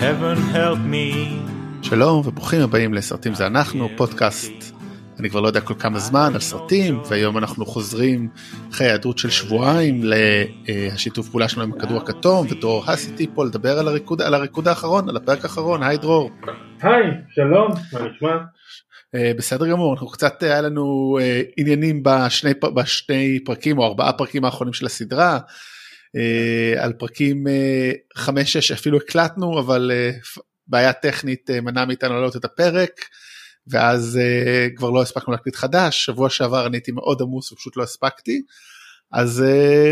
heaven help me. שלום וברוכים הבאים לסרטים זה אנחנו, פודקאסט, אני כבר לא יודע כל כמה זמן, על סרטים, והיום אנחנו חוזרים אחרי היעדרות של שבועיים לשיתוף פעולה שלנו עם הכדור הכתום, ודרור האס איתי פה לדבר על הריקוד, על הריקוד האחרון, על הפרק האחרון, היי דרור. היי, שלום, מה נשמע? Uh, בסדר גמור, אנחנו קצת היה לנו uh, עניינים בשני, בשני פרקים או ארבעה פרקים האחרונים של הסדרה. Uh, על פרקים 5-6 uh, אפילו הקלטנו אבל uh, בעיה טכנית מנעה מאיתנו לעלות את הפרק ואז כבר לא הספקנו להקליט חדש שבוע שעבר אני הייתי מאוד עמוס ופשוט לא הספקתי אז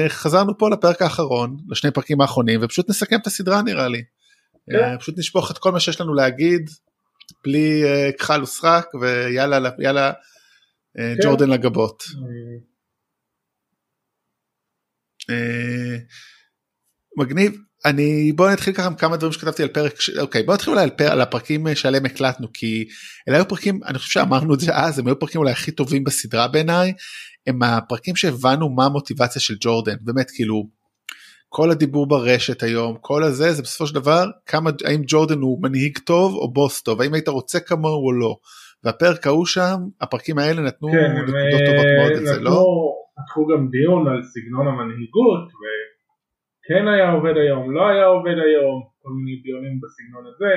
חזרנו פה לפרק האחרון לשני פרקים האחרונים ופשוט נסכם את הסדרה נראה לי. כן. פשוט נשפוך את כל מה שיש לנו להגיד בלי כחל וסרק ויאללה יאללה uh, ג'ורדן לגבות. אה, מגניב. אני בוא נתחיל ככה עם כמה דברים שכתבתי על פרק אוקיי בוא נתחיל אולי על, פר, על הפרקים שעליהם הקלטנו כי אלה היו פרקים אני חושב שאמרנו את זה אז הם היו פרקים אולי הכי טובים בסדרה בעיניי. הם הפרקים שהבנו מה המוטיבציה של ג'ורדן. באמת כאילו כל הדיבור ברשת היום כל הזה זה בסופו של דבר כמה האם ג'ורדן הוא מנהיג טוב או בוס טוב האם היית רוצה כמוהו או לא. והפרק ההוא שם הפרקים האלה נתנו כן, נקודות טובות מאוד את זה לא? פתחו גם דיון על סגנון המנהיגות וכן היה עובד היום, לא היה עובד היום, כל מיני דיונים בסגנון הזה.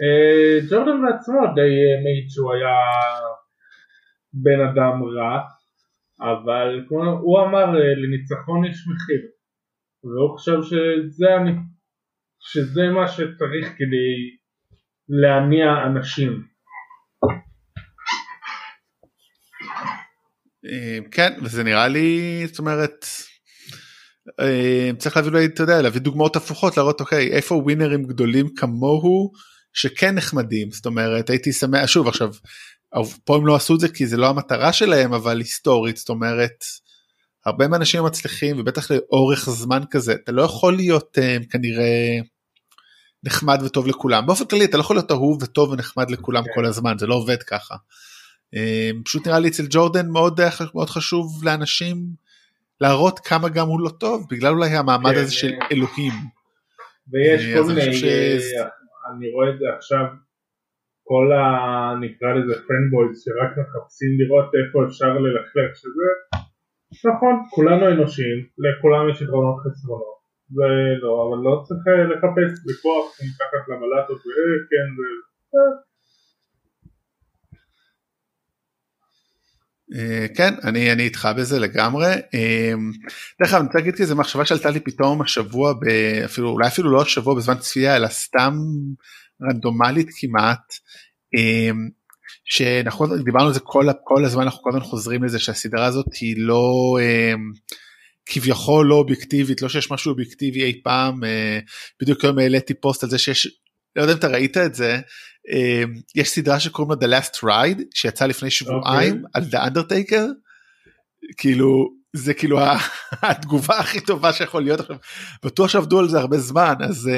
אה, ג'ורדן בעצמו די מעיד שהוא היה בן אדם רע, אבל הוא אמר אה, לניצחון יש מחיר, והוא חושב שזה, שזה מה שצריך כדי להניע אנשים. כן וזה נראה לי זאת אומרת צריך להביא אתה יודע להביא דוגמאות הפוכות להראות אוקיי איפה ווינרים גדולים כמוהו שכן נחמדים. זאת אומרת הייתי שמח שוב עכשיו פה הם לא עשו את זה כי זה לא המטרה שלהם אבל היסטורית זאת אומרת הרבה מהאנשים מצליחים ובטח לאורך זמן כזה אתה לא יכול להיות כנראה נחמד וטוב לכולם. באופן כללי אתה לא יכול להיות אהוב וטוב ונחמד לכולם כל הזמן זה לא עובד ככה. פשוט נראה לי אצל ג'ורדן מאוד מאוד חשוב לאנשים להראות כמה גם הוא לא טוב בגלל אולי המעמד הזה של אלוהים. ויש כל מיני, ש... אני רואה את זה עכשיו, כל ה... נקרא לזה פנבויז שרק מחפשים לראות איפה אפשר ללכלך שזה, נכון, כולנו אנושיים, לכולם יש יתרונות חסרונות, זה לא, אבל לא צריך לחפש בכוח מתחת למלטות וכן, זה... כן אני אני איתך בזה לגמרי. דרך אגב אני רוצה להגיד כזה מחשבה שעלתה לי פתאום השבוע אפילו אולי אפילו לא השבוע בזמן צפייה אלא סתם רנדומלית כמעט um, שאנחנו דיברנו על זה כל, כל הזמן אנחנו כל הזמן חוזרים לזה שהסדרה הזאת היא לא כביכול לא אובייקטיבית לא שיש משהו אובייקטיבי אי פעם. בדיוק היום העליתי פוסט על זה שיש לא יודע אם אתה ראית את זה יש סדרה שקוראים לה The Last Ride שיצאה לפני שבועיים okay. על The Undertaker כאילו זה כאילו התגובה הכי טובה שיכול להיות עכשיו בטוח שעבדו על זה הרבה זמן אז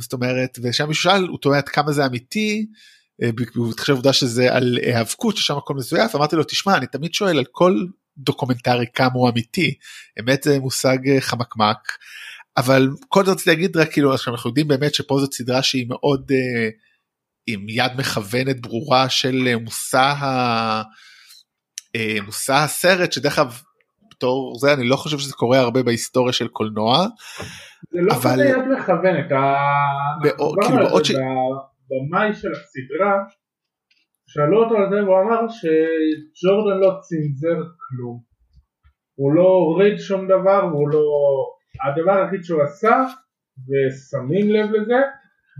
זאת אומרת ושם מישהו שאל הוא טוען כמה זה אמיתי. בהתחשב עובדה שזה על היאבקות ששם הכל מזויף אמרתי לו תשמע אני תמיד שואל על כל דוקומנטרי כמה הוא אמיתי אמת זה מושג חמקמק אבל כל זאת רציתי להגיד רק כאילו אנחנו יודעים באמת שפה זאת סדרה שהיא מאוד אה, עם יד מכוונת ברורה של אה, מושא, ה, אה, מושא הסרט שדרך אגב בתור זה אני לא חושב שזה קורה הרבה בהיסטוריה של קולנוע. זה לא אבל... כזה יד מכוונת, באו, כאילו בעוד ש... במאי של הסדרה שאלו אותו על זה והוא אמר שג'ורדן לא צנזר כלום. הוא לא הוריד שום דבר והוא לא הדבר היחיד שהוא עשה ושמים לב לזה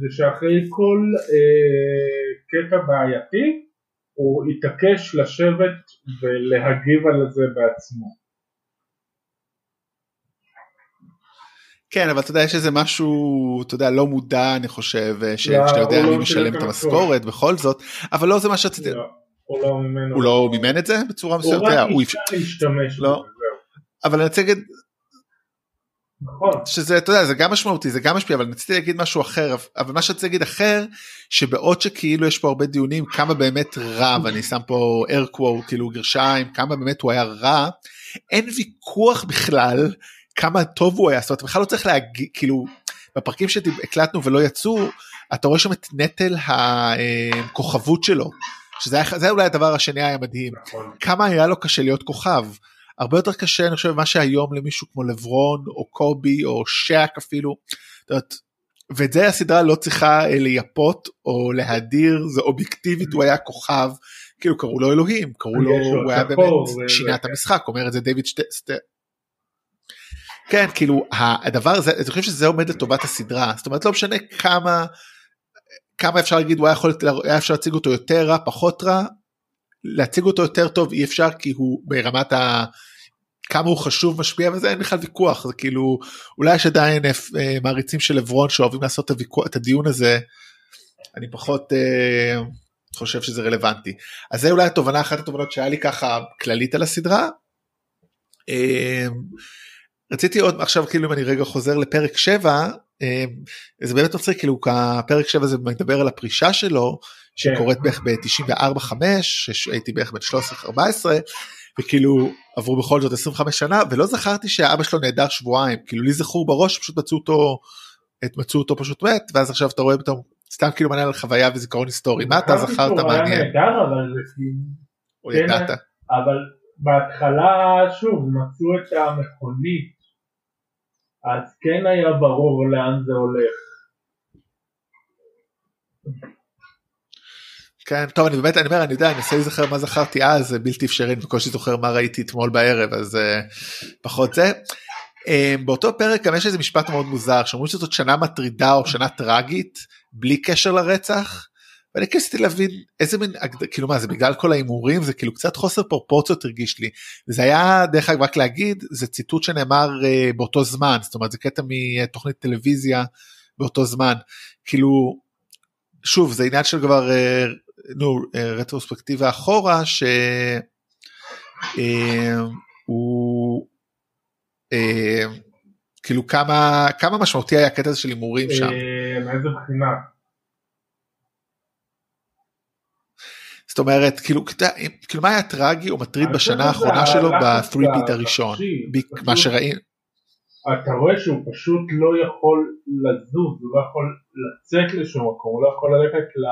זה שאחרי כל אה, קטע בעייתי הוא התעקש לשבת ולהגיב על זה בעצמו. כן אבל אתה יודע יש איזה משהו אתה יודע לא מודע אני חושב לא, שאתה יודע מי לא משלם את המשכורת בכל זאת אבל לא זה מה שרציתי. לא, הוא לא מימן, הוא לא מימן את זה בצורה מסוימת? הוא רק ניסה להשתמש. בזה. אבל אני רוצה להגיד נכון. שזה אתה יודע זה גם משמעותי זה גם משפיע אבל רציתי להגיד משהו אחר אבל מה שרציתי להגיד אחר שבעוד שכאילו יש פה הרבה דיונים כמה באמת רע ואני שם פה air quote כאילו גרשיים כמה באמת הוא היה רע אין ויכוח בכלל כמה טוב הוא היה זאת אומרת בכלל לא צריך להגיד כאילו בפרקים שהקלטנו ולא יצאו, אתה רואה שם את נטל הכוכבות שלו, שזה היה, זה אולי הדבר השני היה מדהים, נכון. כמה היה לו קשה להיות כוכב. הרבה יותר קשה אני חושב ממה שהיום למישהו כמו לברון או קובי או שאק אפילו. יודעת, ואת זה הסדרה לא צריכה אה, לייפות או להדיר זה אובייקטיבית הוא היה כוכב כאילו קראו לו אלוהים קראו לו הוא היה באמת שינה את המשחק אומר את זה דיוויד שטסטר. כן כאילו הדבר הזה אני חושב שזה עומד לטובת הסדרה זאת אומרת לא משנה כמה כמה אפשר להגיד הוא היה יכול היה אפשר להציג אותו יותר רע פחות רע להציג אותו יותר טוב אי אפשר כי הוא ברמת ה... כמה הוא חשוב משפיע וזה אין בכלל ויכוח זה כאילו אולי יש עדיין אה, מעריצים של עברון שאוהבים לעשות את, הוויכוח, את הדיון הזה אני פחות אה, חושב שזה רלוונטי. אז זה אולי התובנה אחת התובנות שהיה לי ככה כללית על הסדרה. אה, רציתי עוד עכשיו כאילו אם אני רגע חוזר לפרק 7 אה, זה באמת מצחיק כאילו הפרק 7 זה מדבר על הפרישה שלו שקורית בערך ב-94-5 הייתי בערך בן 13-14 וכאילו עברו בכל זאת 25 שנה ולא זכרתי שהאבא שלו נעדר שבועיים. כאילו לי זכור בראש פשוט מצאו אותו את מצאו אותו פשוט מת ואז עכשיו אתה רואה פתאום סתם כאילו מעניין על חוויה וזיכרון היסטורי. מה אתה זכרת מעניין? נהדר אבל כאילו או כן, ידעת אבל בהתחלה שוב מצאו את המכונית. אז כן היה ברור לאן זה הולך. כן טוב אני באמת אני אומר אני יודע אני מנסה להיזכר מה זכרתי אז זה בלתי אפשרי אני בקושי זוכר מה ראיתי אתמול בערב אז uh, פחות זה. Um, באותו פרק גם יש איזה משפט מאוד מוזר שאומרים שזאת שנה מטרידה או שנה טראגית בלי קשר לרצח. ואני ניסיתי להבין איזה מין כאילו מה זה בגלל כל ההימורים זה כאילו קצת חוסר פרופורציות הרגיש לי וזה היה דרך אגב רק להגיד זה ציטוט שנאמר uh, באותו זמן זאת אומרת זה קטע מתוכנית טלוויזיה באותו זמן כאילו שוב זה עניין של כבר אה, נו אה, רטרוספקטיבה אחורה שהוא אה, כאילו כמה כמה משמעותי היה הקטע הזה של הימורים שם אה, מאיזה בחינה? זאת אומרת כאילו כאילו מה היה טרגי או מטריד בשנה האחרונה שלו הלחץ ב-3 ביט הראשון. מה שראינו אתה רואה שהוא פשוט לא יכול לזוז, הוא לא יכול לצאת לשום מקום, הוא לא יכול ללכת ל...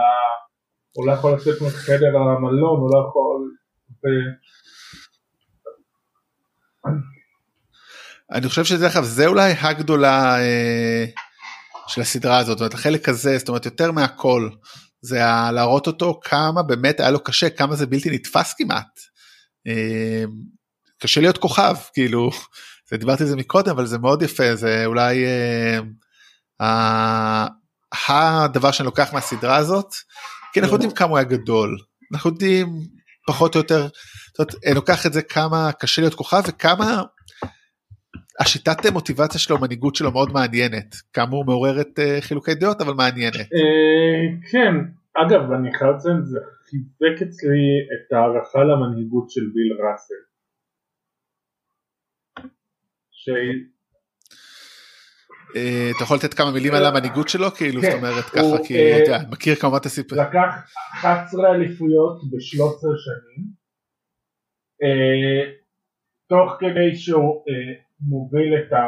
הוא לא יכול לצאת מחדר המלון, הוא לא יכול... ו... אני חושב שזה אגב זה אולי הגדולה אה, של הסדרה הזאת, זאת אומרת החלק הזה, זאת אומרת יותר מהכל, זה להראות אותו כמה באמת היה לו קשה, כמה זה בלתי נתפס כמעט. אה, קשה להיות כוכב, כאילו, זה, דיברתי על זה מקודם, אבל זה מאוד יפה, זה אולי אה, הדבר שאני לוקח מהסדרה הזאת, כי אנחנו יודעים כמה הוא היה גדול, אנחנו יודעים פחות או יותר, זאת אומרת, אני לוקח את זה כמה קשה להיות כוכב וכמה השיטת מוטיבציה שלו, המנהיגות שלו מאוד מעניינת. כאמור מעוררת אה, חילוקי דעות אבל מעניינת. אה, כן, אגב אני חייב לציין, זה חיזק אצלי את ההערכה למנהיגות של ביל ראסל. אה, אתה יכול לתת כמה מילים על המנהיגות שלו כאילו כן, זאת אומרת ככה כי אה, אתה יודע, מכיר כמובן את הסיפור. לקח 11 אליפויות ב-13 שנים, אה, תוך כדי שהוא אה, מוביל את ה...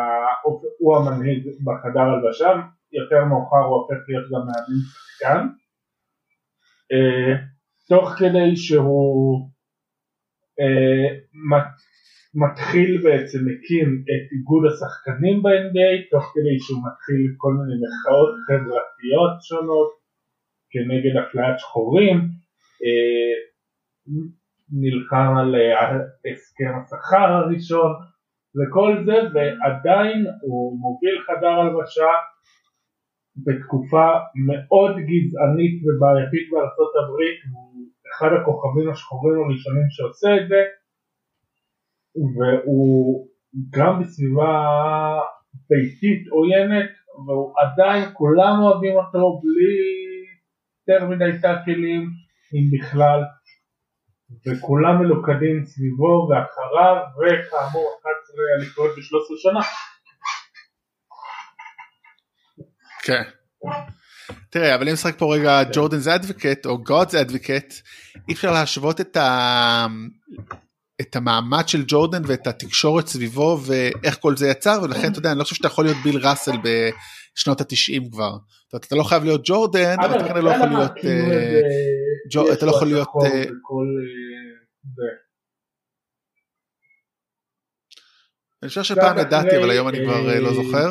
הוא המנהיג בחדר הלבשה, יותר מאוחר הוא הופך להיות גם מאמין שחקן, אה, תוך כדי שהוא אה, מתחיל בעצם, מקים את איגוד השחקנים ב-NBA, תוך כדי שהוא מתחיל כל מיני מחאות חברתיות שונות כנגד אפליית שחורים, אה, נלחם על אה, הסכם השכר הראשון וכל זה, ועדיין הוא מוביל חדר הלבשה בתקופה מאוד גזענית ובעייתית בארצות הברית, הוא אחד הכוכבים השחורים הראשונים שעושה את זה, והוא גם בסביבה ביתית עוינת, והוא עדיין כולם אוהבים אותו בלי יותר מדי טאקלים, אם בכלל, וכולם מלוכדים סביבו ואחריו, וכאמור 11 אליפויות ב-13 שנה. כן. תראה אבל אם נשחק פה רגע ג'ורדנ's advocate או God's advocate אי אפשר להשוות את ה... את המעמד של ג'ורדן ואת התקשורת סביבו ואיך כל זה יצר ולכן אתה יודע אני לא חושב שאתה יכול להיות ביל ראסל בשנות התשעים כבר. אתה, אתה לא חייב להיות ג'ורדן אבל אתה כנראה לא יכול להיות אה, אתה לא יכול להיות. אה, אה, אני חושב שפעם ידעתי אבל היום אני כבר לא זוכר.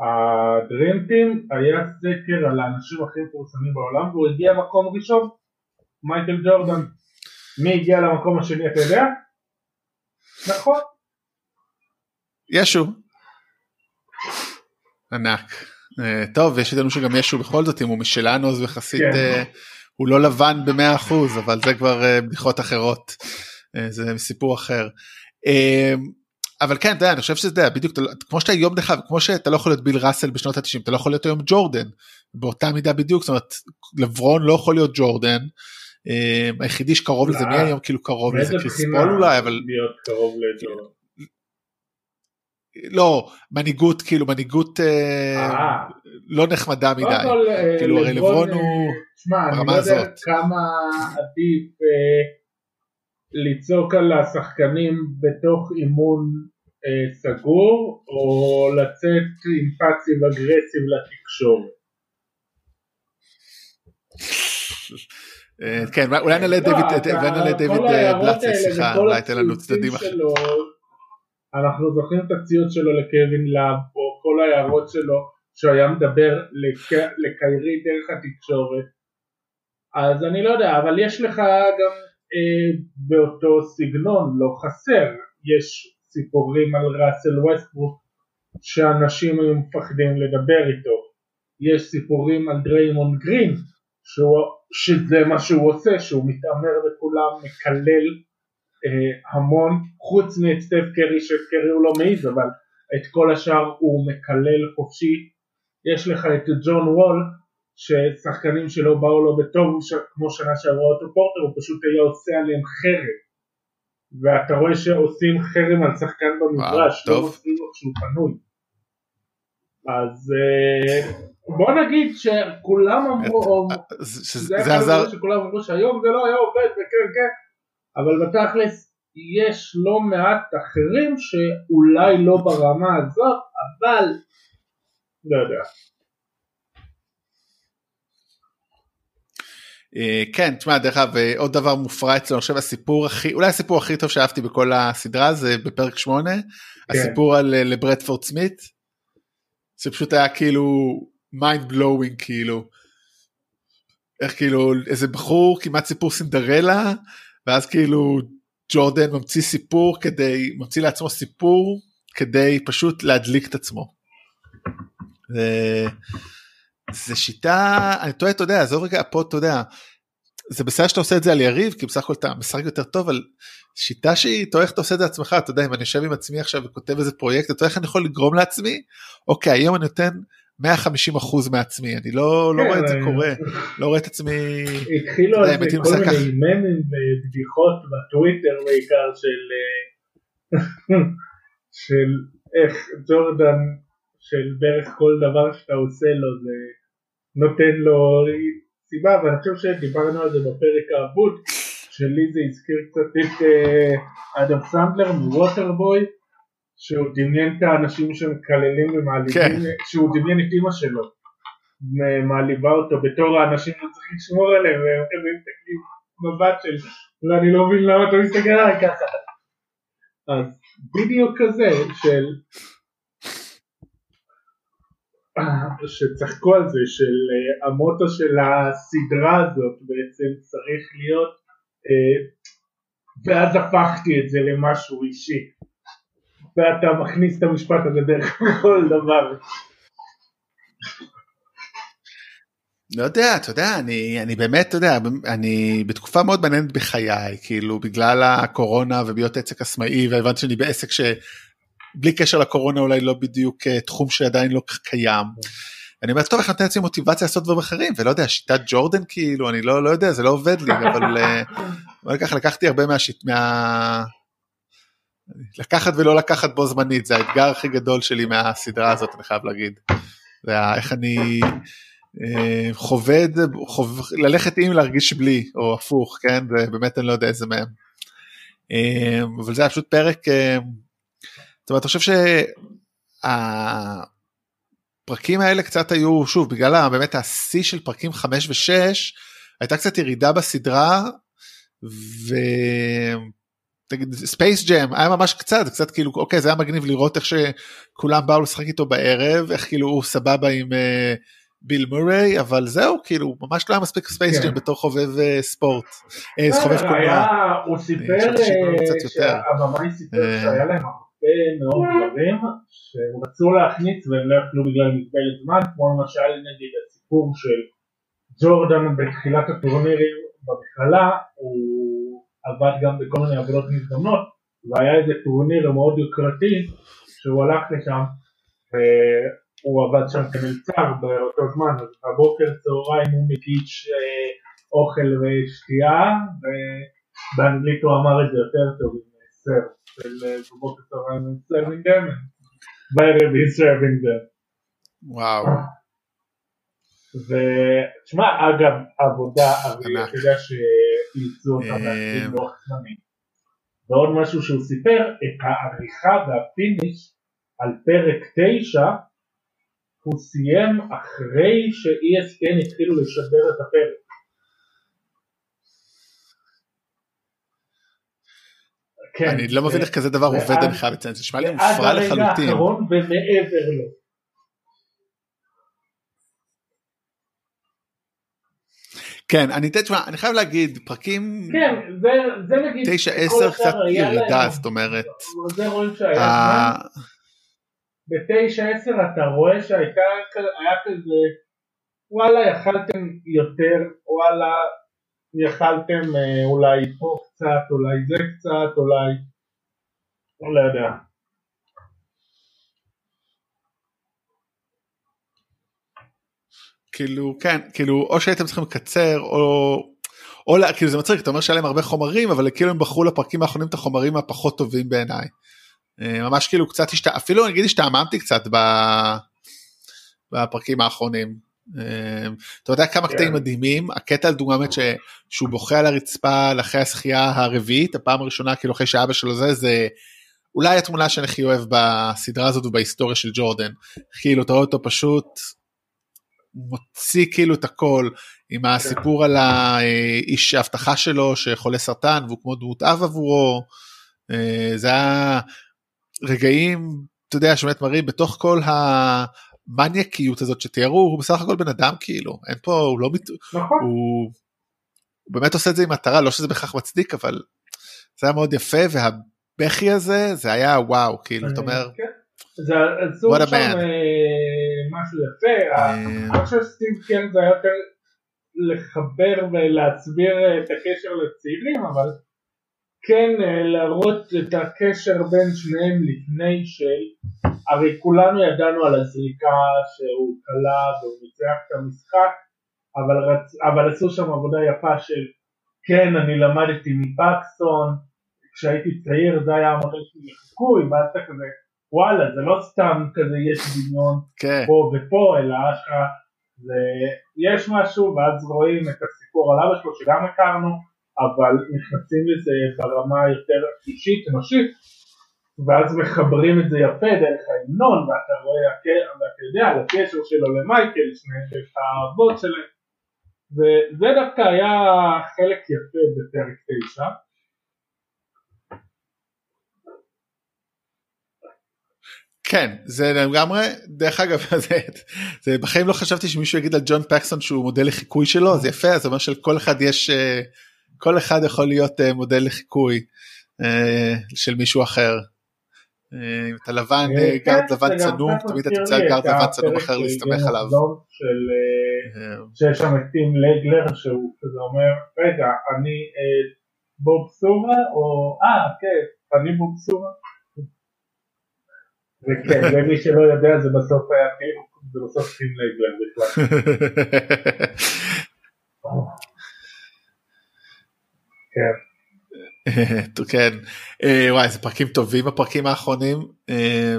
הדרימטים היה סקר על האנשים הכי מפורסמים בעולם והוא הגיע מקום ראשון מייקל ג'ורדן מי הגיע למקום השני אתה יודע? נכון. ישו. ענק. אה, טוב יש לנו שגם ישו בכל זאת אם הוא משלנו אז יחסית כן. uh, הוא לא לבן במאה אחוז אבל זה כבר uh, בדיחות אחרות זה סיפור אחר. אבל כן אתה יודע אני חושב שזה בדיוק לא, כמו שאתה היום דרך כמו שאתה לא יכול להיות ביל ראסל בשנות ה-90 אתה לא יכול להיות היום ג'ורדן באותה מידה בדיוק זאת אומרת לברון לא יכול להיות ג'ורדן אה, היחידי שקרוב לזה מי היום כאילו קרוב לזה קריס פול אולי אבל לא מנהיגות כאילו מנהיגות אה, אה. לא נחמדה מדי כאילו הרי לברון הוא ברמה הזאת. כמה עדיף לצעוק על השחקנים בתוך אימון סגור או לצאת עם פאסיב אגרסיב לתקשורת. כן, אולי נעלה דיוויד בלאט שיחה, אולי תן לנו צדדים אחרים. אנחנו זוכרים את הציוץ שלו לקווין לאב, או כל ההערות שלו, שהוא היה מדבר לקיירי דרך התקשורת. אז אני לא יודע, אבל יש לך גם אה, באותו סגנון, לא חסר, יש סיפורים על ראסל ווסטברוק שאנשים היו מפחדים לדבר איתו, יש סיפורים על דריימון גרין שהוא, שזה מה שהוא עושה, שהוא מתעמר בכולם, מקלל אה, המון, חוץ מאת סטף קרי שקרי הוא לא מעיז, אבל את כל השאר הוא מקלל חופשי. יש לך את ג'ון וול, ששחקנים שלו באו לו בטוב, ש... כמו שנה שעברה אותו פורטר, הוא פשוט היה עושה עליהם חרם. ואתה רואה שעושים חרם על שחקן במגרש, לא עושים לו כשהוא פנוי. אז אה, בוא נגיד שכולם אמרו, זה עזר, שכולם אמרו שהיום זה לא היה עובד וכן כן, אבל בתכלס יש לא מעט אחרים שאולי לא ברמה הזאת, אבל לא יודע. אה, כן, תשמע, דרך אגב, אה, עוד דבר מופרע אצלנו, אני חושב הסיפור הכי, אולי הסיפור הכי טוב שאהבתי בכל הסדרה זה בפרק 8, כן. הסיפור על לברדפורד סמית, זה פשוט היה כאילו mind blowing כאילו. איך כאילו איזה בחור כמעט סיפור סינדרלה ואז כאילו ג'ורדן ממציא סיפור כדי ממציא לעצמו סיפור כדי פשוט להדליק את עצמו. זה, זה שיטה אני טועה אתה יודע עזוב רגע פה אתה יודע זה בסדר שאתה עושה את זה על יריב כי בסך הכל אתה משחק יותר טוב אבל שיטה שהיא אתה איך אתה עושה את זה עצמך אתה יודע אם אני יושב עם עצמי עכשיו וכותב איזה פרויקט אתה יודע איך אני יכול לגרום לעצמי אוקיי היום אני נותן 150 אחוז מעצמי אני לא, לא רואה את זה כן, קורה. לא רואה את עצמי התחילו על זה כל מיני ממים ובדיחות בטוויטר בעיקר של אה, של איך ג'ורדן של בערך כל דבר שאתה עושה לו זה נותן לו סיבה ואני חושב שדיברנו על זה בפרק האבוד שלי זה הזכיר קצת את אה, אדם סנדלר מווטרבוי שהוא דמיין את האנשים שמקללים ומעליבים, כן. שהוא דמיין את אימא שלו, מעליבה אותו בתור האנשים שצריך לשמור עליהם, והם כזה מסתכלים מבט של, לא, אני לא מבין למה אתה מסתכל עליי ככה. אז בדיוק כזה של שצחקו על זה של אה, המוטו של הסדרה הזאת בעצם צריך להיות אה, ואז הפכתי את זה למשהו אישי ואתה מכניס את המשפט הזה דרך כל דבר. לא יודע, אתה יודע, אני, אני באמת, אתה יודע, אני בתקופה מאוד מעניינת בחיי, כאילו, בגלל הקורונה ובהיות עסק עצמאי, והבנתי שאני בעסק שבלי קשר לקורונה אולי לא בדיוק אה, תחום שעדיין לא קיים. אני אומר, טוב, איך נותן לעצמי מוטיבציה לעשות דברים אחרים, ולא יודע, שיטת ג'ורדן כאילו, אני לא, לא יודע, זה לא עובד לי, אבל אה, ככה לקחתי הרבה מהשיט, מה... לקחת ולא לקחת בו זמנית זה האתגר הכי גדול שלי מהסדרה הזאת אני חייב להגיד. זה איך אני אה, חובד חוב, ללכת עם להרגיש בלי או הפוך כן זה באמת אני לא יודע איזה מהם. אבל זה היה פשוט פרק, זאת אומרת, אני חושב שהפרקים האלה קצת היו, שוב, בגלל באמת השיא של פרקים 5 ו-6, הייתה קצת ירידה בסדרה, ו... תגיד ספייס ג'ם היה ממש קצת קצת כאילו אוקיי זה היה מגניב לראות איך שכולם באו לשחק איתו בערב איך כאילו הוא סבבה עם uh, ביל מוריי אבל זהו כאילו ממש לא היה מספיק ספייס כן. ג'ם בתור חובב uh, ספורט. אה, חובב קולנוע. הוא סיפר שהבמאי סיפר שהיה להם הרבה מאוד דברים שהם רצו להכניס והם לא יכלו בגלל מגבלת זמן כמו למשל נגיד הסיפור של ג'ורדן בתחילת הטורנירים במכללה הוא עבד גם בכל מיני עבודות מזדמנות והיה איזה טורניר מאוד יוקרתי שהוא הלך לשם והוא עבד שם כמלצר באותו זמן אז בבוקר צהריים הוא מגיש אה, אוכל ושתייה ובאנגלית הוא אמר את זה יותר טוב עם סר של אה, בבוקר צהריים serving them בערב he's serving them. וואו. ותשמע אגב עבודה אתה יודע שאילצו אותם להכין לאורך זמנים ועוד משהו שהוא סיפר את העריכה והפיניש על פרק 9 הוא סיים אחרי ש-ESPN התחילו לשדר את הפרק כן, אני לא מבין איך כזה דבר עובד אני חייב לציין, זה נשמע לי מופרע לחלוטין. ועד הרגע האחרון ומעבר לו. כן, אני, תשמע, אני חייב להגיד, פרקים... כן, זה, זה נגיד... 9-10 קצת ירידה, זאת אומרת. זה רואים שהיה ב-9-10 אתה רואה שהייתה היה כזה, וואלה יכלתם יותר, וואלה יכלתם אה, אולי פה קצת, אולי זה קצת, אולי... לא יודע. כאילו כן כאילו או שהייתם צריכים לקצר או או לה, כאילו זה מצחיק אתה אומר שהיה להם הרבה חומרים אבל כאילו הם בחרו לפרקים האחרונים את החומרים הפחות טובים בעיניי. אה, ממש כאילו קצת השת... אפילו אני אגיד השתעממתי קצת ב... בפרקים האחרונים. אה, אתה יודע כמה קטעים כן. מדהימים הקטע על דוגמא שהוא בוכה על הרצפה אחרי השחייה הרביעית הפעם הראשונה כאילו אחרי שאבא שלו זה זה אולי התמונה שאני הכי אוהב בסדרה הזאת ובהיסטוריה של ג'ורדן כאילו אתה רואה אותו פשוט מוציא כאילו את הכל עם הסיפור על האיש ההבטחה שלו שחולה סרטן והוא כמו דמות אב עבורו. אה, זה היה רגעים, אתה יודע, שבאמת מראים בתוך כל המניאקיות הזאת שתיארו, הוא בסך הכל בן אדם כאילו, אין פה, הוא לא, נכון. הוא, הוא באמת עושה את זה עם מטרה, לא שזה בהכרח מצדיק, אבל זה היה מאוד יפה, והבכי הזה, זה היה וואו, כאילו, אתה אומר, כן. זה עשו שם אה, משהו יפה, אני אה. חושב שסטיב קן זה היה יותר לחבר ולהסביר את הקשר לצעירים, אבל כן אה, להראות את הקשר בין שניהם לפני של, הרי כולנו ידענו על הזריקה שהוא קלה והוא ניצח את המשחק, אבל, רצ... אבל עשו שם עבודה יפה של כן אני למדתי מפקסון, כשהייתי צעיר זה היה המודל שלי לחיקוי, ואז אתה כזה וואלה זה לא סתם כזה יש דמיון כן. פה ופה אלא אשכרה זה יש משהו ואז רואים את הסיפור על אבא שלו שגם הכרנו אבל נכנסים לזה ברמה יותר אישית אנושית ואז מחברים את זה יפה דרך ההמנון ואתה רואה ואתה יודע על הקשר שלו למייקל שניהם דרך האבות שלהם וזה דווקא היה חלק יפה בפרק 9 כן זה לגמרי דרך אגב זה, זה בחיים לא חשבתי שמישהו יגיד על ג'ון פקסון שהוא מודל לחיקוי שלו זה יפה זה אומר שלכל אחד יש אה, כל אחד יכול להיות אה, מודל לחיקוי אה, של מישהו אחר. אם אתה לבן גארד כן, לבן צנום תמיד אתה תמצא גארד לבן צנום אחר להסתמך עליו. שיש שם את טים לגלר שהוא כזה אומר רגע אני בוב סורה או אה כן אני בוב סורה וכן, ומי שלא יודע זה בסוף היה זה בסוף טים לגלר בכלל. כן. כן, אה, וואי איזה פרקים טובים הפרקים האחרונים, אה,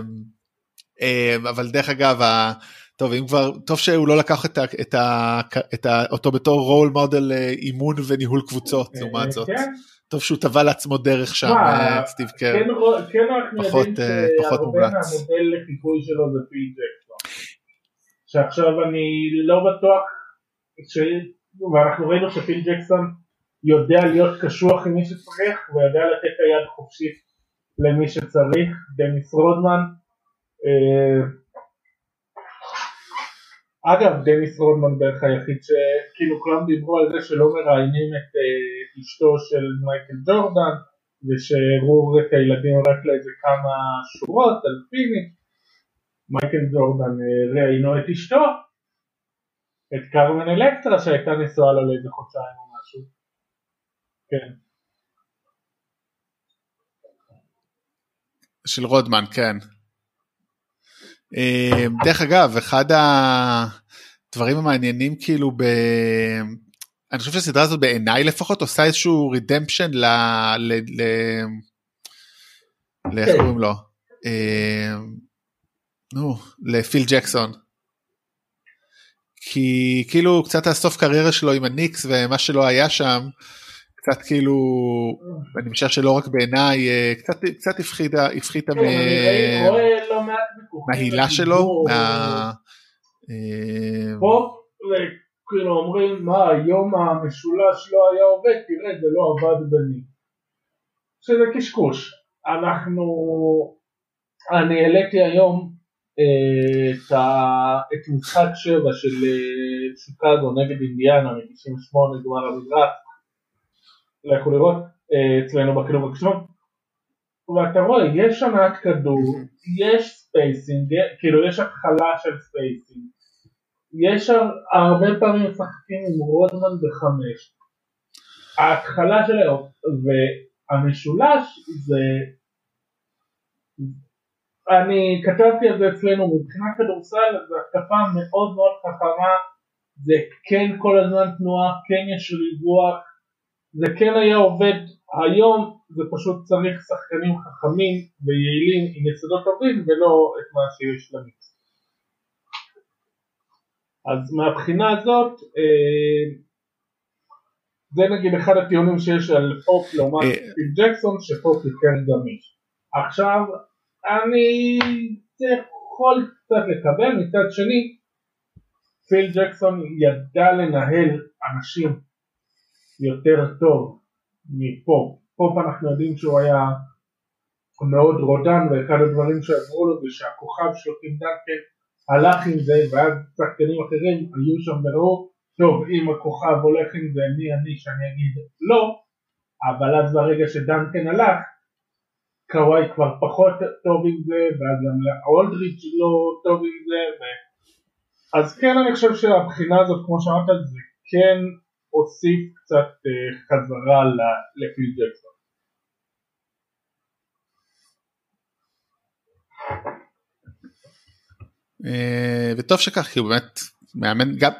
אה, אבל דרך אגב, טוב אם כבר, טוב שהוא לא לקח את, ה, את, ה, את ה, אותו בתור רול מודל אימון וניהול קבוצות לעומת זאת. כן, טוב שהוא טבע לעצמו דרך שם, מה, סטיב קר. כן, אנחנו פחות, יודעים אה, שהרבה. מהמודל לחיקוי שלו זה פיל ג'קסון. שעכשיו אני לא בטוח, ש... ואנחנו ראינו שפיל ג'קסון יודע להיות קשוח עם מי שצריך ויודע לתת את היד חופשית למי שצריך, דניס רודמן. אגב, דניס רודמן בערך היחיד שכאילו כולם דיברו על זה שלא מראיינים את אה, אשתו של מייקל ג'ורדן ושהראו את הילדים רק לאיזה כמה שורות על פיני. מייקל ג'ורדן אה, ראיינו את אשתו, את קרמן אלקטרה שהייתה נשואה לו לאיזה חודשיים או משהו. כן. של רודמן, כן. אה, דרך אגב, אחד הדברים המעניינים כאילו ב... אני חושב שהסדרה הזאת בעיניי לפחות עושה איזשהו רידמפשן ל... ל... ל... ל... איך כן. קוראים לו? אה, נו, לפיל ג'קסון. כי כאילו קצת הסוף קריירה שלו עם הניקס ומה שלא היה שם, קצת כאילו, אני משער שלא רק בעיניי, אה, קצת, קצת הפחיתה כן, אני ראי- מ... ויכוחים מההילה שלו. אה, פה כאילו אומרים מה היום המשולש לא היה עובד? תראה זה לא עבד בני. שזה קשקוש. אנחנו אני העליתי היום אה, את, ה, את משחק 7 של אה, שיקגו נגד אינדיאנה מ-98 גמר המזרח. לכו לראות אצלנו בכלוב הקשון ואתה רואה יש מעט כדור יש spacing כאילו יש התחלה של spacing יש הר- הרבה פעמים משחקים עם רודמן בחמש. ההתחלה של היום, והמשולש זה... אני כתבתי על זה אצלנו, מבחינת כדורסל זו התקפה מאוד מאוד חכמה, זה כן כל הזמן תנועה, כן יש ריווח, זה כן היה עובד היום, זה פשוט צריך שחקנים חכמים ויעילים עם יסודות טובים ולא את מה שיש למיקס. אז מהבחינה הזאת, אה, זה נגיד אחד הטיעונים שיש על פופ לעומת אה, פיל ג'קסון, שפופ יותר גמיש. עכשיו, אני יכול קצת לקבל, מצד שני, פיל ג'קסון ידע לנהל אנשים יותר טוב מפופ. פופ אנחנו יודעים שהוא היה מאוד רודן, ואחד הדברים שעזרו לו זה שהכוכב שלו טים דנקן הלך עם זה, ואז שחקנים אחרים היו שם וראו, טוב, אם הכוכב הולך עם זה, מי אני שאני אגיד לא, אבל אז ברגע שדנקן הלך, קוואי כבר פחות טוב עם זה, ואז גם אולדריץ' לא טוב עם זה, ו... אז כן אני חושב שהבחינה הזאת, כמו שאמרת, זה כן הוסיף קצת אה, חזרה לפיל ג'קסון. אה, וטוב שכך כי הוא באמת מאמן גם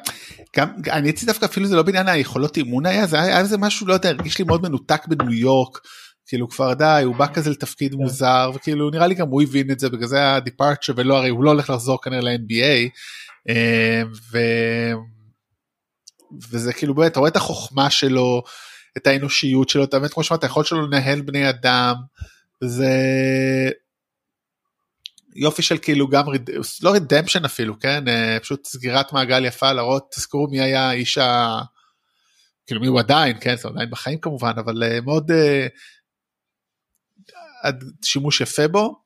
גם אני אצלי דווקא אפילו זה לא בעניין היכולות אימון היה זה היה איזה משהו לא יודע הרגיש לי מאוד מנותק בניו יורק. כאילו כבר די הוא בא כזה לתפקיד מוזר וכאילו נראה לי גם הוא הבין את זה בגלל זה דיפרצ'ר ולא הרי הוא לא הולך לחזור כנראה ל-NBA אה, ו... וזה כאילו באמת אתה רואה את החוכמה שלו את האנושיות שלו אתה באמת כמו שאמרת היכולת שלו לנהל בני אדם זה יופי של כאילו גם. לא רידמפשן אפילו כן אה, פשוט סגירת מעגל יפה להראות תזכרו מי היה האיש ה... כאילו מי הוא עדיין כן זה עדיין בחיים כמובן אבל אה, מאוד אה, שימוש יפה בו.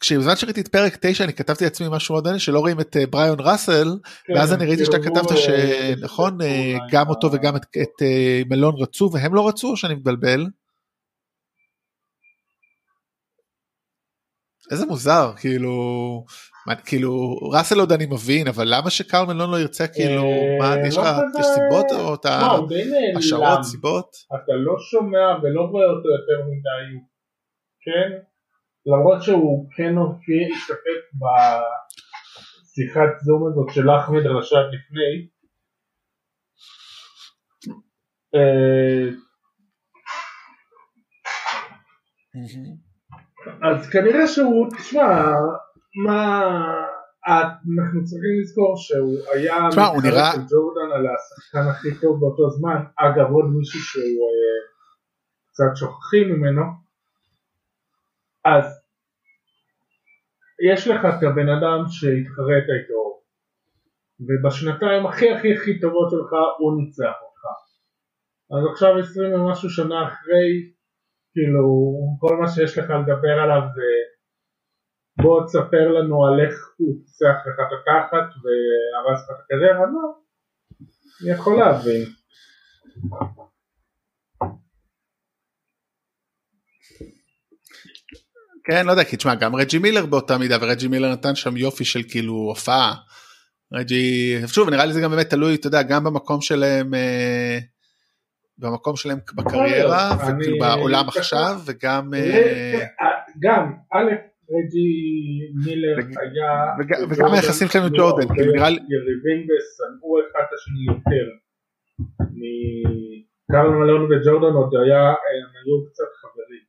כשבזמן שראיתי את פרק 9 אני כתבתי לעצמי משהו מאוד מעניין שלא רואים את בריון ראסל ואז אני ראיתי שאתה כאילו, כתבת שנכון גם אותו וגם את, את מלון רצו והם לא רצו או שאני מתבלבל? איזה מוזר כאילו מה, כאילו ראסל עוד אני מבין אבל למה שקרל מלון לא ירצה כאילו אה, מה יש לא לך כזה- יש סיבות או אתה לא. השערות סיבות? אתה לא שומע ולא רואה אותו יותר מדי, כן? למרות שהוא כן הופיע, השתתף בשיחת זום הזאת של אחמד רשד לפני. אה, אז כנראה שהוא, תשמע, מה, אנחנו צריכים לזכור שהוא היה תשמע, הוא נראה- של ג'ורדן על השחקן הכי טוב באותו זמן, אגב עוד מישהו שהוא אה, קצת שוכחים ממנו, אז יש לך את הבן אדם שהתחרט איתו, ובשנתיים הכי הכי הכי טובות שלך הוא ניצח אותך. אז עכשיו עשרים ומשהו שנה אחרי, כאילו, כל מה שיש לך לדבר עליו זה בוא תספר לנו על איך הוא פיצח לך את התחת והרס לך את הקריירה, לא, אני יכול להבין. כן, לא יודע, כי תשמע, גם רג'י מילר באותה מידה, ורג'י מילר נתן שם יופי של כאילו הופעה. רג'י, שוב, נראה לי זה גם באמת תלוי, אתה יודע, גם במקום שלהם, אה, במקום שלהם בקריירה, וכאילו בעולם עכשיו, וגם... אה, גם, א', רג'י מילר היה... וגם היחסים שלהם עם ג'ורדן, כאילו נראה לי... יריבים ושנאו אחד את השני יותר. קרל מלון וג'ורדן עוד היה, הם היו קצת חברים.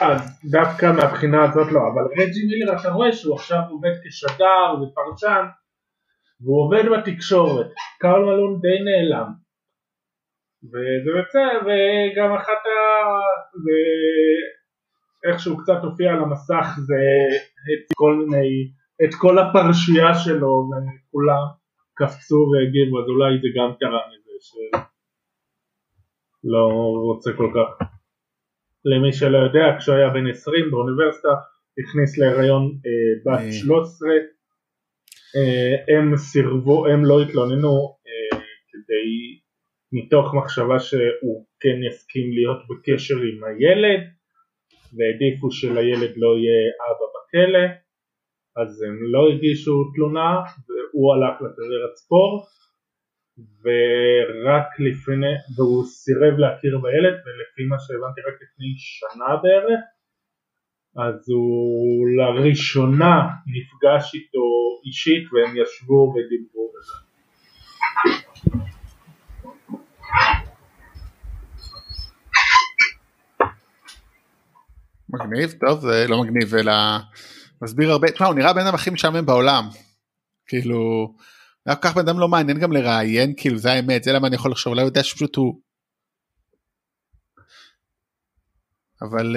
אז דווקא מהבחינה הזאת לא, אבל רג'י מילר אתה רואה שהוא עכשיו עובד כשדר ופרשן והוא עובד בתקשורת, קרל מלון די נעלם. וזה בסדר, וגם אחת ה... איך שהוא קצת הופיע על המסך זה את כל מיני, את כל הפרשייה שלו וכולם קפצו והגיבו אז אולי זה גם קרה מזה שלא רוצה כל כך. למי שלא יודע כשהוא היה בן 20 באוניברסיטה הכניס להיריון אה, בת 13 אה, הם סירבו, הם לא התלוננו אה, כדי מתוך מחשבה שהוא כן יסכים להיות בקשר עם הילד והעדיפו שלילד לא יהיה אבא בכלא אז הם לא הגישו תלונה והוא הלך לקריירת ספורט ורק לפני, והוא סירב להכיר בילד ולפי מה שהבנתי רק לפני שנה בערך אז הוא לראשונה נפגש איתו אישית והם ישבו ודיברו בזה מגניב, טוב זה לא מגניב אלא מסביר הרבה, תשמע הוא נראה בן אדם הכי משעמם בעולם, כאילו, כל כך בן אדם לא מעניין גם לראיין, כאילו זה האמת, זה למה אני יכול לחשוב, אולי הוא יודע שפשוט הוא. אבל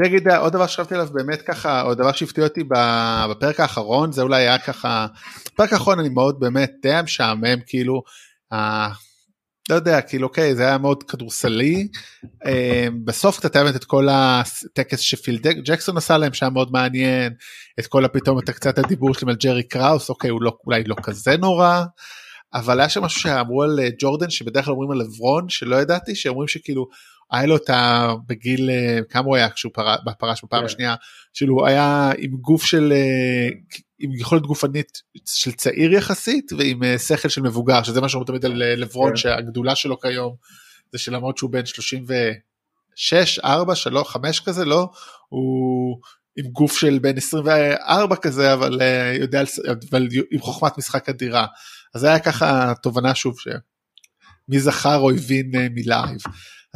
אני אגיד עוד דבר שחשבתי עליו באמת ככה, עוד דבר שהפתיע אותי בפרק האחרון, זה אולי היה ככה, בפרק האחרון אני מאוד באמת די משעמם, כאילו, לא יודע, כאילו אוקיי, זה היה מאוד כדורסלי. אה, בסוף קצת האמת את כל הטקס שפיל ג'קסון עשה להם שהיה מאוד מעניין, את כל הפתאום את קצת הדיבור שלהם על ג'רי קראוס, אוקיי, הוא לא, אולי לא כזה נורא, אבל היה שם משהו שאמרו על אה, ג'ורדן, שבדרך כלל אומרים על לברון, שלא ידעתי, שאומרים שכאילו, היה לו את ה... בגיל, אה, כמה הוא היה כשהוא פרש, פרש בפעם yeah. כן. השנייה, שהוא היה עם גוף של, עם יכולת גופנית של צעיר יחסית ועם אה, שכל של מבוגר שזה מה שאומרים תמיד על אה, לברון כן. שהגדולה שלו כיום זה שלמרות שהוא בן 36 4 3 5 כזה לא הוא עם גוף של בן 24 כזה אבל אה, יודע אבל עם חוכמת משחק אדירה אז זה היה ככה תובנה שוב שמי זכר או הבין מלייב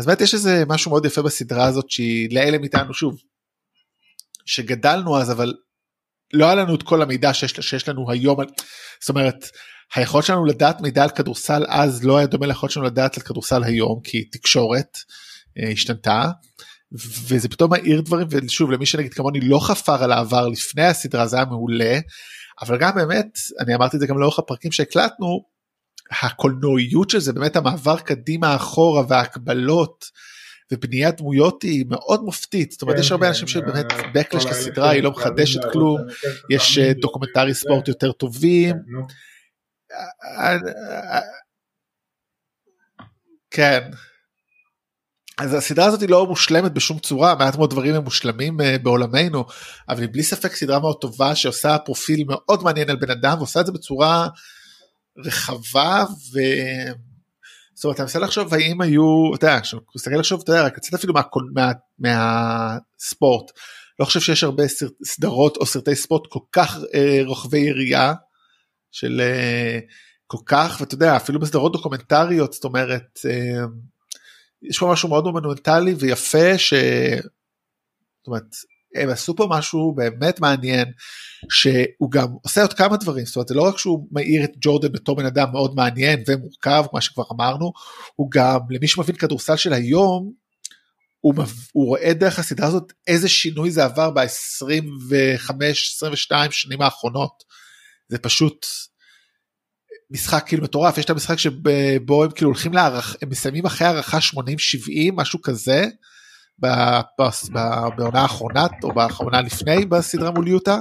אז באמת יש איזה משהו מאוד יפה בסדרה הזאת שהיא לאלה מאיתנו שוב שגדלנו אז אבל לא היה לנו את כל המידע שיש, שיש לנו היום, זאת אומרת, היכולת שלנו לדעת מידע על כדורסל אז לא היה דומה ליכולת שלנו לדעת על כדורסל היום, כי תקשורת אה, השתנתה, וזה פתאום מאיר דברים, ושוב, למי שנגיד כמוני לא חפר על העבר לפני הסדרה, זה היה מעולה, אבל גם באמת, אני אמרתי את זה גם לאורך הפרקים שהקלטנו, הקולנועיות של זה, באמת המעבר קדימה אחורה וההקבלות, ובניית דמויות היא מאוד מופתית, זאת אומרת יש הרבה אנשים שבאמת בקלש כסדרה היא לא מחדשת כלום, יש דוקומנטרי ספורט יותר טובים. כן. אז הסדרה הזאת היא לא מושלמת בשום צורה, מעט מאוד דברים הם מושלמים בעולמנו, אבל היא בלי ספק סדרה מאוד טובה שעושה פרופיל מאוד מעניין על בן אדם ועושה את זה בצורה רחבה ו... זאת אומרת, אני מנסה לחשוב האם היו, אתה יודע, כשאני מסתכל לחשוב, אתה יודע, רק לצאת אפילו מהספורט, לא חושב שיש הרבה סדרות או סרטי ספורט כל כך אה, רוחבי יריעה, של אה, כל כך, ואתה יודע, אפילו בסדרות דוקומנטריות, זאת אומרת, אה, יש פה משהו מאוד מונומנטלי ויפה, ש... זאת אומרת, הם עשו פה משהו באמת מעניין, שהוא גם עושה עוד כמה דברים, זאת אומרת זה לא רק שהוא מאיר את ג'ורדן בתור בן אדם מאוד מעניין ומורכב, מה שכבר אמרנו, הוא גם למי שמבין כדורסל של היום, הוא, הוא רואה דרך הסדרה הזאת איזה שינוי זה עבר ב-25-22 שנים האחרונות. זה פשוט משחק כאילו מטורף, יש את המשחק שבו הם כאילו הולכים להערכה, הם מסיימים אחרי הערכה 80-70, משהו כזה, בעונה האחרונה או בעונה לפני בסדרה מול יוטה.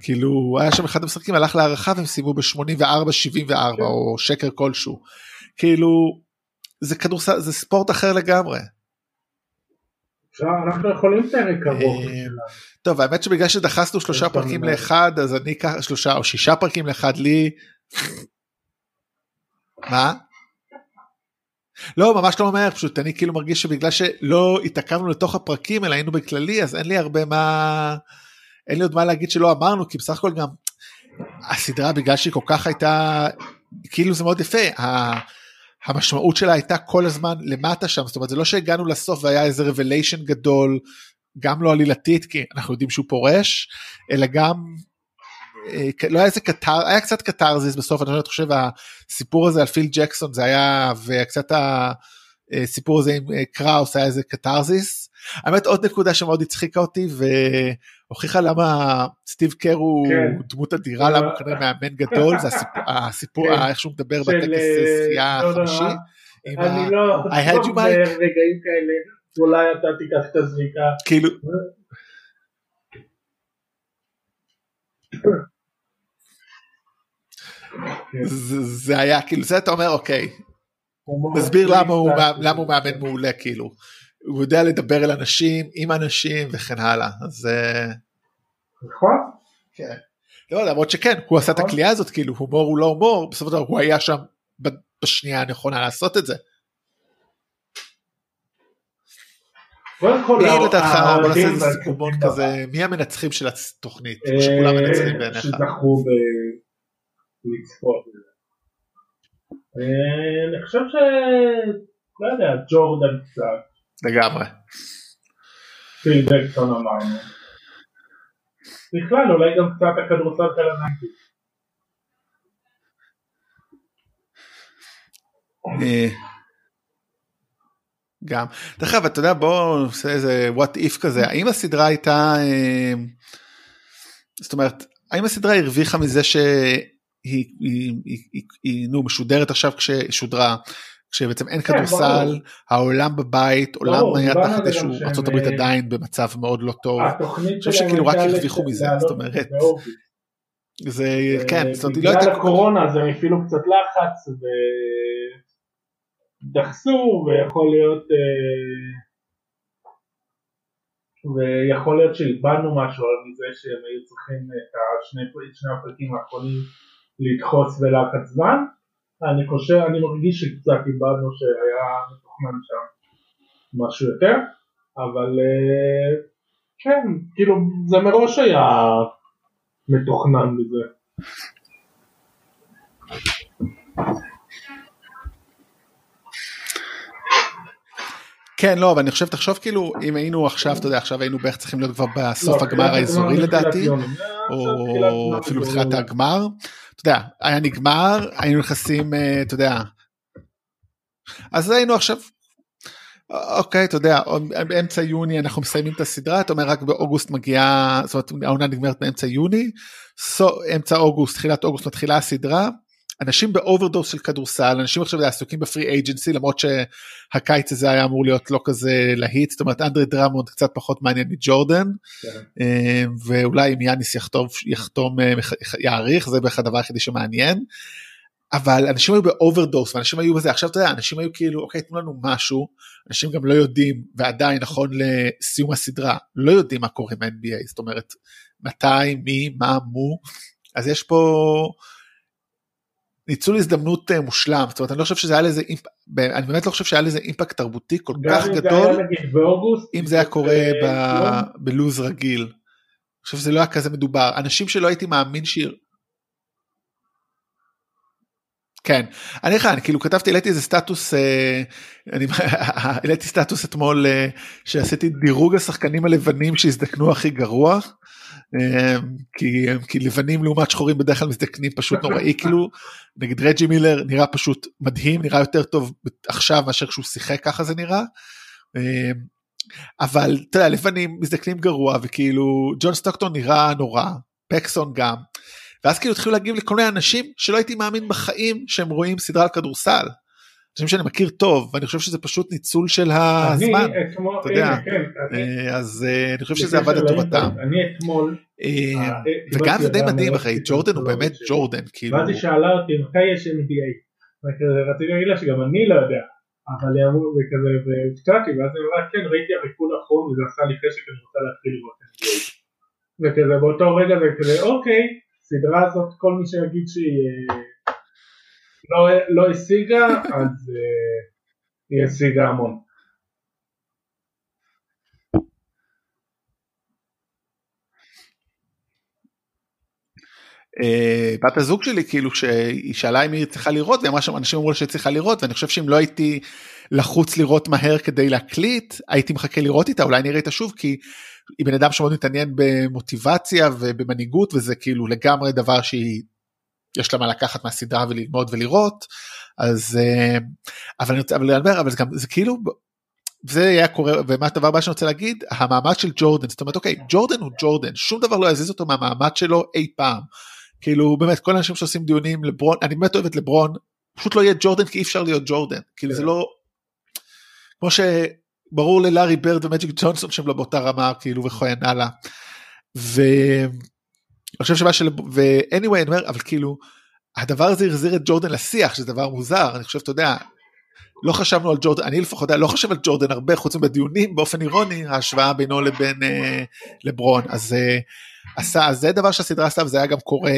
כאילו היה שם אחד המשחקים הלך להערכה והם סיימו ב-84-74 או שקר כלשהו. כאילו זה כדורסל זה ספורט אחר לגמרי. אנחנו יכולים פרק ארוך. אה, טוב האמת שבגלל שדחסנו שלושה פרקים לאחד אז אני אקח שלושה או שישה פרקים לאחד לי. מה? לא ממש לא אומר פשוט אני כאילו מרגיש שבגלל שלא התעכבנו לתוך הפרקים אלא היינו בכללי אז אין לי הרבה מה אין לי עוד מה להגיד שלא אמרנו כי בסך הכל גם הסדרה בגלל שהיא כל כך הייתה כאילו זה מאוד יפה המשמעות שלה הייתה כל הזמן למטה שם, זאת אומרת זה לא שהגענו לסוף והיה איזה revelation גדול, גם לא עלילתית כי אנחנו יודעים שהוא פורש, אלא גם לא היה איזה קטר, היה קצת קטרזיס בסוף, אני חושב הסיפור הזה על פיל ג'קסון זה היה, וקצת הסיפור הזה עם אה, קראוס היה איזה קטרזיס. האמת עוד נקודה שמאוד הצחיקה אותי והוכיחה למה סטיב קר הוא כן. דמות אדירה, למה הוא כנראה מאמן גדול, זה הסיפור, הסיפור כן. איך שהוא מדבר בטקס שחייה אה, החמישי. אני לא, I had you Mike. רגעים כאלה, אולי אתה תיקח את הזריקה. כאילו. זה היה כאילו זה אתה אומר אוקיי. מסביר למה הוא מאמן מעולה כאילו. הוא יודע לדבר אל אנשים, עם אנשים וכן הלאה, אז... אה, נכון. כן. לא, למרות שכן, הוא עשה את נכון. הכלייה הזאת, כאילו, הומור הוא לא הומור, בסופו של דבר הוא היה שם בשנייה הנכונה לעשות את זה. מי לדעתך, בוא נעשה איזה סיכומון כזה, מי המנצחים של התוכנית, אה, שכולם מנצחים בעיניך? שזכו לצפות. אה, אני חושב ש... לא יודע, ג'ורדן קצת. לגמרי. פיל ג'קסון אמרנו. בכלל אולי גם קצת הכדורסל של ה nineties. אה, גם. דרך אגב, אתה יודע, בוא נעשה איזה what if כזה, האם הסדרה הייתה, אה, זאת אומרת, האם הסדרה הרוויחה מזה שהיא היא, היא, היא, היא, נו, משודרת עכשיו כששודרה כשבעצם אין כן, כדורסל, העולם בבית, עולם היה תחת איזשהו, ארה"ב אה, עדיין במצב מאוד לא טוב, אני חושב שכאילו רק הרוויחו מזה, זאת אומרת, זה, כן, זאת אומרת, לא הייתה... בגלל הקורונה אז הם הפעילו קצת לחץ ודחסו ויכול להיות, אה, ויכול להיות שאיבדנו משהו על מזה שהם היו צריכים את שני הפרקים האחרונים לדחוס בלחץ זמן. אני חושב, אני מרגיש שקצת איבדנו שהיה מתוכנן שם משהו יותר, אבל אה, כן, כאילו זה מראש היה מתוכנן בזה. כן לא אבל אני חושב תחשוב כאילו אם היינו עכשיו אתה יודע עכשיו היינו בערך צריכים להיות כבר בסוף לא, הגמר האזורי לדעתי או אפילו בתחילת הגמר אתה יודע, היה נגמר, היינו נכנסים, אה, אתה יודע, אז היינו עכשיו, אוקיי, אתה יודע, באמצע יוני אנחנו מסיימים את הסדרה, אתה אומר רק באוגוסט מגיעה, זאת אומרת העונה נגמרת באמצע יוני, so, אמצע אוגוסט, תחילת אוגוסט מתחילה הסדרה, אנשים ב overdose של כדורסל, אנשים עכשיו עסוקים ב free agency למרות שהקיץ הזה היה אמור להיות לא כזה להיט, זאת אומרת אנדרי דרמונד קצת פחות מעניין מג'ורדן, כן. אה, ואולי אם יאניס יחתום, יחתום אה, יעריך, זה בערך הדבר היחידי שמעניין. אבל אנשים היו באוברדוז ואנשים היו בזה עכשיו אתה יודע אנשים היו כאילו אוקיי תנו לנו משהו אנשים גם לא יודעים ועדיין נכון לסיום הסדרה לא יודעים מה קורה עם ה-NBA זאת אומרת מתי מי מה מו אז יש פה ניצול הזדמנות אה, מושלם, זאת אומרת אני לא חושב שזה היה לזה, אני באמת לא חושב שהיה לזה אימפקט תרבותי כל כך גדול, אם זה היה קורה אה, בלוז רגיל. אני חושב שזה לא היה כזה מדובר, אנשים שלא הייתי מאמין שיר. כן, אני לך, אני כאילו כתבתי, העליתי איזה סטטוס, אה, אני העליתי סטטוס אתמול אה, שעשיתי דירוג השחקנים הלבנים שהזדקנו הכי גרוע, אה, כי, כי לבנים לעומת שחורים בדרך כלל מזדקנים פשוט נוראי, כאילו, נגיד רג'י מילר נראה פשוט מדהים, נראה יותר טוב עכשיו מאשר כשהוא שיחק, ככה זה נראה. אבל אתה יודע, לבנים מזדקנים גרוע, וכאילו ג'ון סטוקטון נראה נורא, פקסון גם. ואז כאילו התחילו להגיב לכל מיני אנשים שלא הייתי מאמין בחיים שהם רואים סדרה על כדורסל. אנשים שאני מכיר טוב ואני חושב שזה פשוט ניצול של הזמן, אתה יודע, כן, אה, אז אה, אני חושב שזה עבד לטובתם. אני אתמול, אה, וגם זה די מדהים אחי, ג'ורדן הוא באמת ג'ורדן, כאילו. ואז היא שאלה אותי מתי יש NBA, רציתי להגיד לה שגם אני לא יודע, אבל היא אמרו וכזה, והופתעתי, ואז היא אמרה כן ראיתי הריקוד האחרון וזה עשה לי חשק אני רוצה להתחיל לראות. וכזה באותו רגע זה כזה אוקיי הסדרה הזאת, כל מי שיגיד שהיא אה, לא, לא השיגה, אז אה, היא השיגה המון. Uh, בת הזוג שלי כאילו שהיא שאלה אם היא צריכה לראות והיא אמרה שם אנשים אמרו שהיא צריכה לראות ואני חושב שאם לא הייתי לחוץ לראות מהר כדי להקליט הייתי מחכה לראות איתה אולי נראה איתה שוב כי היא בן אדם שמאוד מתעניין במוטיבציה ובמנהיגות וזה כאילו לגמרי דבר שהיא יש לה מה לקחת מהסדרה וללמוד ולראות אז אה, אבל אני רוצה אבל, אבל, אבל זה גם זה כאילו זה היה קורה ומה הדבר הבא שאני רוצה להגיד המעמד של ג'ורדן זאת אומרת אוקיי ג'ורדן הוא ג'ורדן שום דבר לא יזיז אותו מהמעמד שלו אי פעם. כאילו באמת כל האנשים שעושים דיונים לברון אני באמת אוהב את לברון פשוט לא יהיה ג'ורדן כי אי אפשר להיות ג'ורדן כאילו זה כן. לא. כמו ש... ברור ללארי ברד ומג'יק ג'ונסון שהם לא באותה רמה כאילו וכהן הלאה. ואני חושב שמה של ו-anyway אני אומר אבל כאילו הדבר הזה החזיר את ג'ורדן לשיח שזה דבר מוזר אני חושב אתה יודע לא חשבנו על ג'ורדן אני לפחות לא חושב על ג'ורדן הרבה חוץ מבדיונים באופן אירוני ההשוואה בינו לבין אה, לברון אז אה, עשה אז זה דבר שהסדרה עשתה וזה היה גם קורה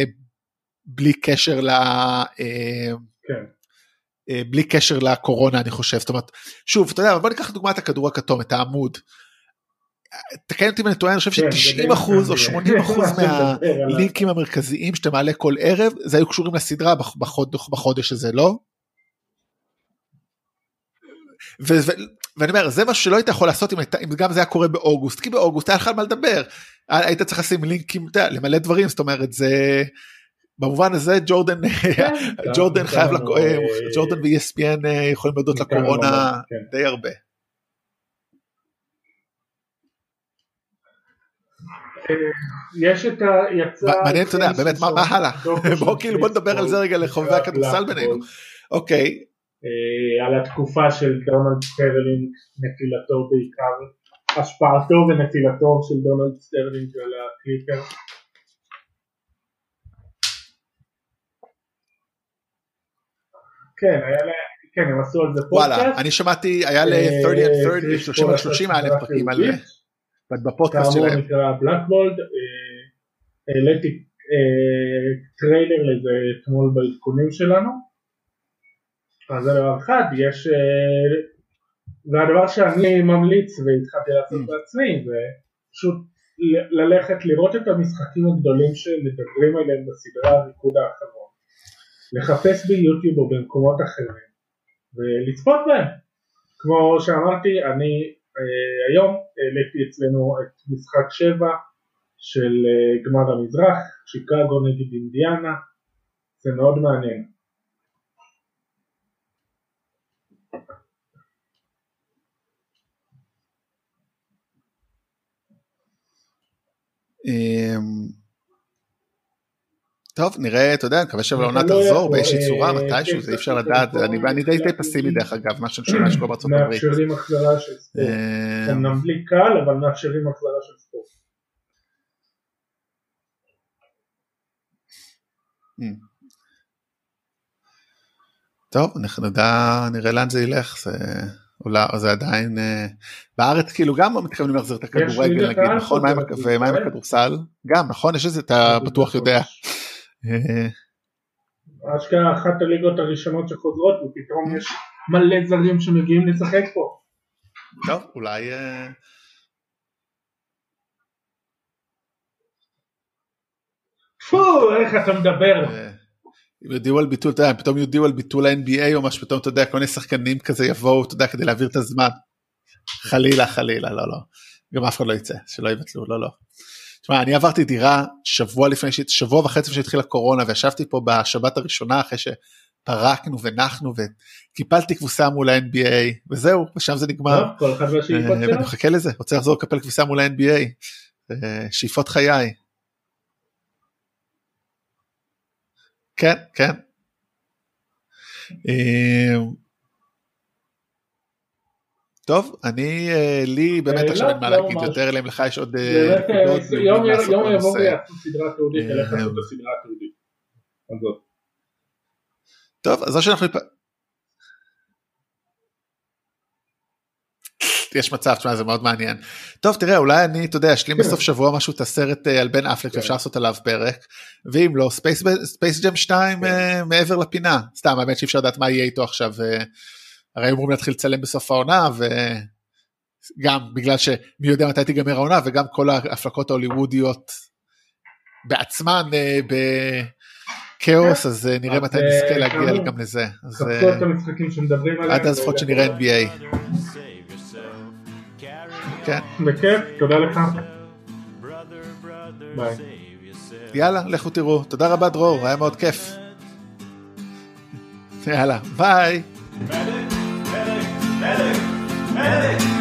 בלי קשר ל... אה, כן. אה, בלי קשר לקורונה אני חושב, זאת אומרת, שוב, אתה יודע, בוא ניקח לדוגמה את הכדור הכתום, את העמוד. תקן אותי אם אני טועה, אני חושב כן, ש-90 אחוז או 80 אחוז מהלינקים המרכזיים שאתה מעלה כל ערב, זה היו קשורים לסדרה בחודש הזה, לא? ואני אומר, זה משהו שלא היית יכול לעשות אם גם זה היה קורה באוגוסט, כי באוגוסט היה לך על מה לדבר. היית צריך לשים לינקים, למלא דברים, זאת אומרת, זה... במובן הזה ג'ורדן כן, ג'ורדן חייב אה, ג'ורדן ו-ESPN אה, יכולים להודות לקורונה כן. די הרבה. יש את ה... יצא... מעניין, אתה יודע, באמת, מה הלאה? בוא כאילו, בוא נדבר על זה רגע לחובבי הכדורסל בינינו. אוקיי. על התקופה של דונלד סטרלינג, נפילתו בעיקר, השפעתו ונפילתו של דונלד סטרלינג על הקליפרס. כן, היה לה... כן, הם עשו על זה פודקאסט. וואלה, אני שמעתי, היה ל-30 and 30, 30 על 30 היה להם פרקים על... בפודקאסט שלהם. כאמור נקרא בלאקבולד, אה, העליתי אה, טריילר לזה אתמול בעדכונים שלנו. אז זה דבר אחד, יש... אה, והדבר שאני ממליץ והתחלתי לעשות mm. בעצמי זה פשוט ללכת לראות את המשחקים הגדולים שמדברים עליהם בסדרה הריקוד האחרון. לחפש ביוטיוב או במקומות אחרים ולצפות בהם. כמו שאמרתי, אני היום העליתי אצלנו את משחק 7 של אה, גמר המזרח, שיקגו נגד אינדיאנה, זה מאוד מעניין. טוב נראה אתה יודע מקווה שהעונה תחזור באיזושהי צורה מתישהו זה אי אפשר לדעת אני די די פסימי דרך אגב מה שאני שומע שקורה בארצות הברית. מאפשרים החזרה של ספורט. אמנם בלי קהל אבל מאפשרים החזרה של ספורט. טוב אנחנו נדע נראה לאן זה ילך זה אולי זה עדיין בארץ כאילו גם מתכוונים להחזיר את הכדורגל נגיד נכון ומה עם הכדורסל גם נכון יש איזה אתה בטוח יודע. אשכרה אחת הליגות הראשונות שחוזרות ופתאום יש מלא זרים שמגיעים לשחק פה. טוב אולי אה, פו איך אתה מדבר. אה, אם יודיעו על ביטול, אתה יודע, פתאום יודיעו על ביטול ה-NBA או משהו, פתאום אתה יודע, כל מיני שחקנים כזה יבואו, אתה יודע, כדי להעביר את הזמן. חלילה, חלילה, לא, לא. גם אף אחד לא יצא, שלא יבטלו, לא, לא. תשמע, אני עברתי דירה שבוע לפני, שבוע וחצי שהתחילה קורונה, וישבתי פה בשבת הראשונה אחרי שפרקנו ונחנו וקיפלתי כבוסה מול ה-NBA, וזהו, ושם זה נגמר. כל אחד והשאיפות אה, שלו. אני מחכה לזה, רוצה לחזור לקפל כביסה מול ה-NBA. אה, שאיפות חיי. כן, כן. טוב, אני, אה, לי באמת אה, עכשיו לא, אין מה לא להגיד ממש. יותר, אלא אם לך יש עוד אה, באמת, יום יבוא. ויעשו סדרה תיעודית, תלך לעשות את הסדרה התיעודית. הזאת. טוב, אז או שאנחנו... יש מצב, תשמע, זה מאוד מעניין. טוב, תראה, אולי אני, אתה יודע, אשלים כן. בסוף שבוע משהו את הסרט על בן אפלק, כן. ואפשר לעשות עליו פרק, ואם לא, ספייס ג'ם 2 כן. אה, מעבר לפינה. סתם, האמת שאי אפשר לדעת מה יהיה איתו עכשיו. הרי אמורים להתחיל לצלם בסוף העונה, וגם בגלל שמי יודע מתי תיגמר העונה, וגם כל ההפקות ההוליוודיות בעצמן אה, בכאוס, אז אה, נראה מתי אה, נזכה להגיע גם לזה. אז. עד אז לפחות שנראה NBA. כן, בכיף, תודה לך. ביי. יאללה, לכו תראו. תודה רבה דרור, היה מאוד כיף. יאללה, ביי. Medic! Medic!